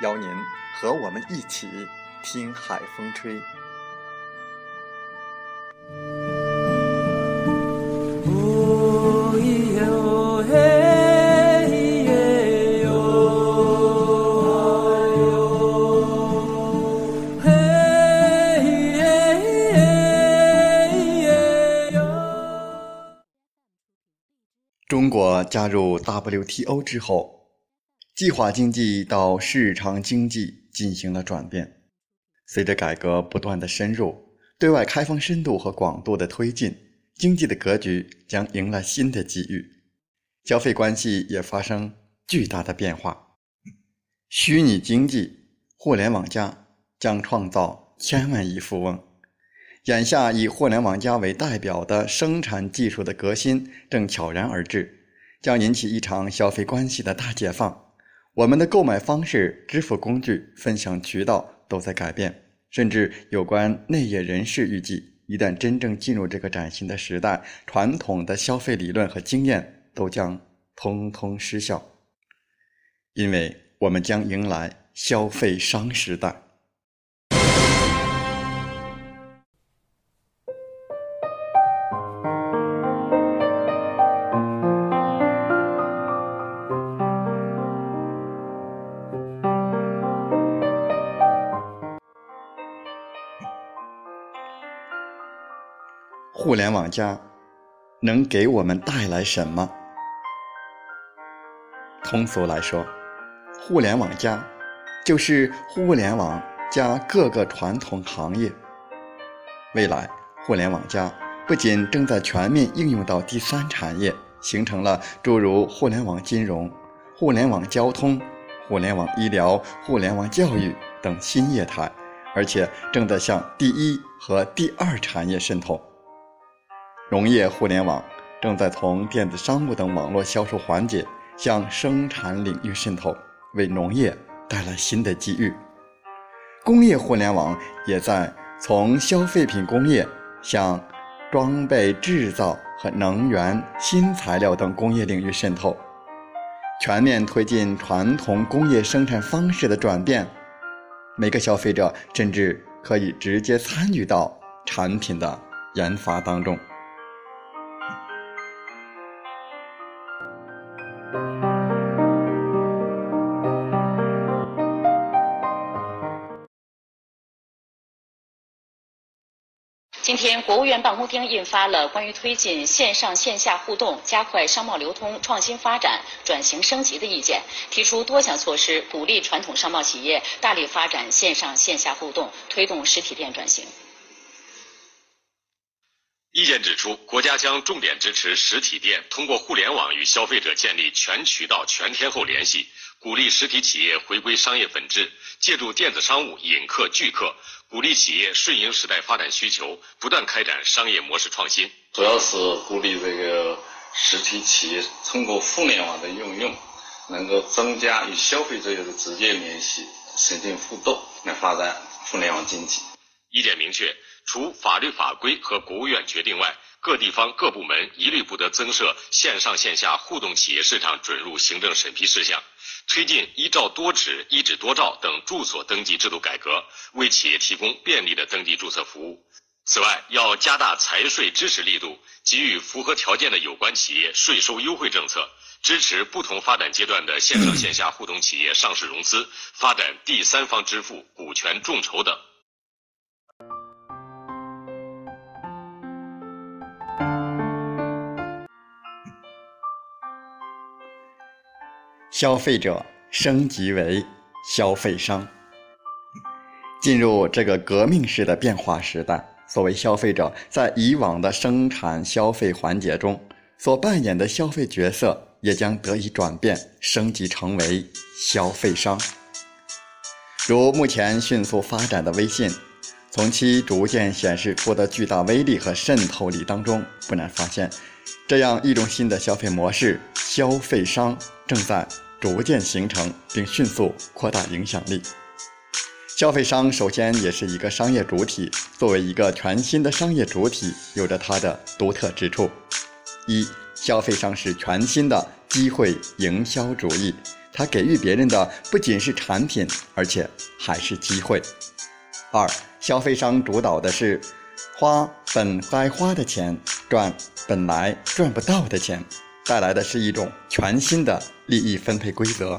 邀您和我们一起听海风吹。中国加入 WTO 之后。计划经济到市场经济进行了转变，随着改革不断的深入，对外开放深度和广度的推进，经济的格局将迎来新的机遇，消费关系也发生巨大的变化。虚拟经济、互联网加将创造千万亿富翁。眼下以互联网加为代表的生产技术的革新正悄然而至，将引起一场消费关系的大解放。我们的购买方式、支付工具、分享渠道都在改变，甚至有关内业人士预计，一旦真正进入这个崭新的时代，传统的消费理论和经验都将通通失效，因为我们将迎来消费商时代。互联网加能给我们带来什么？通俗来说，互联网加就是互联网加各个传统行业。未来，互联网加不仅正在全面应用到第三产业，形成了诸如互联网金融、互联网交通、互联网医疗、互联网教育等新业态，而且正在向第一和第二产业渗透。农业互联网正在从电子商务等网络销售环节向生产领域渗透，为农业带来新的机遇。工业互联网也在从消费品工业向装备制造和能源、新材料等工业领域渗透，全面推进传统工业生产方式的转变。每个消费者甚至可以直接参与到产品的研发当中。今天，国务院办公厅印发了关于推进线上线下互动、加快商贸流通、创新发展、转型升级的意见，提出多项措施，鼓励传统商贸企业大力发展线上线下互动，推动实体店转型。意见指出，国家将重点支持实体店通过互联网与消费者建立全渠道、全天候联系，鼓励实体企业回归商业本质，借助电子商务引客聚客。鼓励企业顺应时代发展需求，不断开展商业模式创新。主要是鼓励这个实体企业通过互联网的应用，能够增加与消费者的直接联系、实地互动，来发展互联网经济。意见明确，除法律法规和国务院决定外，各地方各部门一律不得增设线上线下互动企业市场准入行政审批事项。推进一照多指、一指多照等住所登记制度改革，为企业提供便利的登记注册服务。此外，要加大财税支持力度，给予符合条件的有关企业税收优惠政策，支持不同发展阶段的线上线下互动企业上市融资，发展第三方支付、股权众筹等。消费者升级为消费商，进入这个革命式的变化时代。作为消费者，在以往的生产消费环节中所扮演的消费角色，也将得以转变，升级成为消费商。如目前迅速发展的微信，从其逐渐显示出的巨大威力和渗透力当中，不难发现，这样一种新的消费模式——消费商，正在。逐渐形成并迅速扩大影响力。消费商首先也是一个商业主体，作为一个全新的商业主体，有着它的独特之处：一、消费商是全新的机会营销主义，它给予别人的不仅是产品，而且还是机会；二、消费商主导的是花本该花的钱，赚本来赚不到的钱。带来的是一种全新的利益分配规则。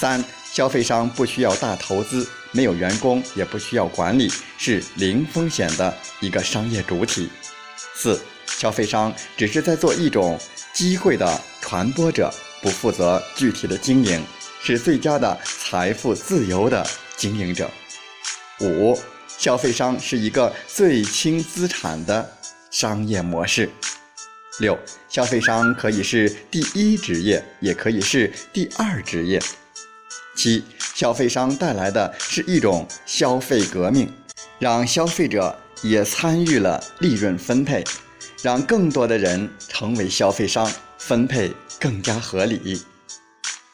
三、消费商不需要大投资，没有员工，也不需要管理，是零风险的一个商业主体。四、消费商只是在做一种机会的传播者，不负责具体的经营，是最佳的财富自由的经营者。五、消费商是一个最轻资产的商业模式。六，消费商可以是第一职业，也可以是第二职业。七，消费商带来的是一种消费革命，让消费者也参与了利润分配，让更多的人成为消费商，分配更加合理。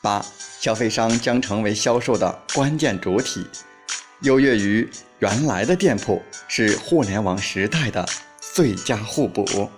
八，消费商将成为销售的关键主体，优越于原来的店铺，是互联网时代的最佳互补。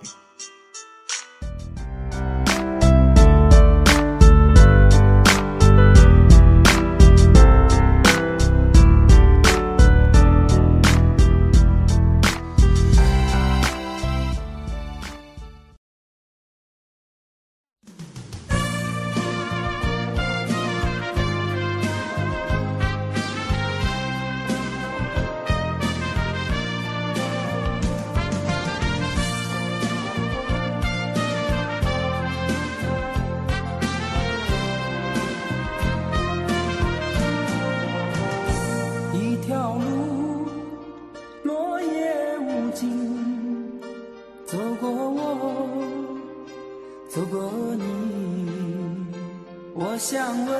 想问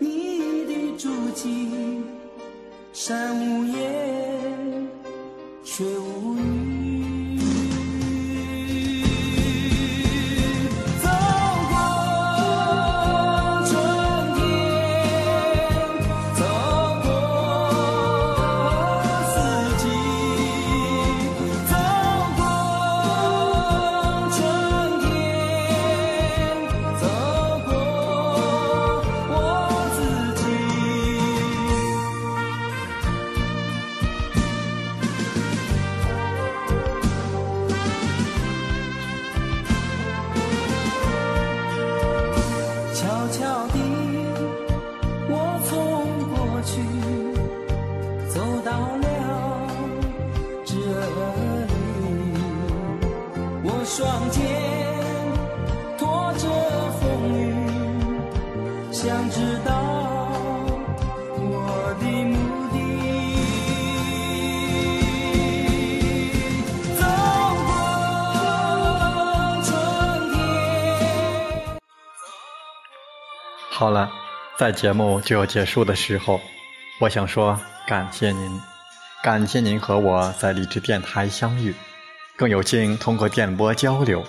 你的足迹，山无言，水无语。好了，在节目就要结束的时候，我想说感谢您，感谢您和我在励志电台相遇。更有幸通过电波交流。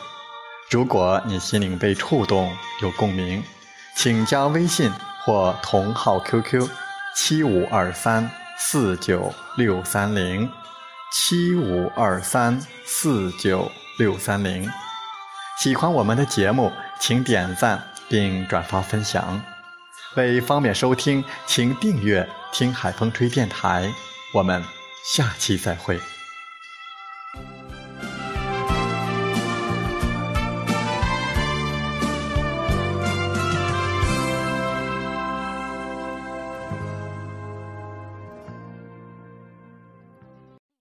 如果你心灵被触动，有共鸣，请加微信或同号 QQ：七五二三四九六三零七五二三四九六三零。喜欢我们的节目，请点赞并转发分享。为方便收听，请订阅“听海风吹电台”。我们下期再会。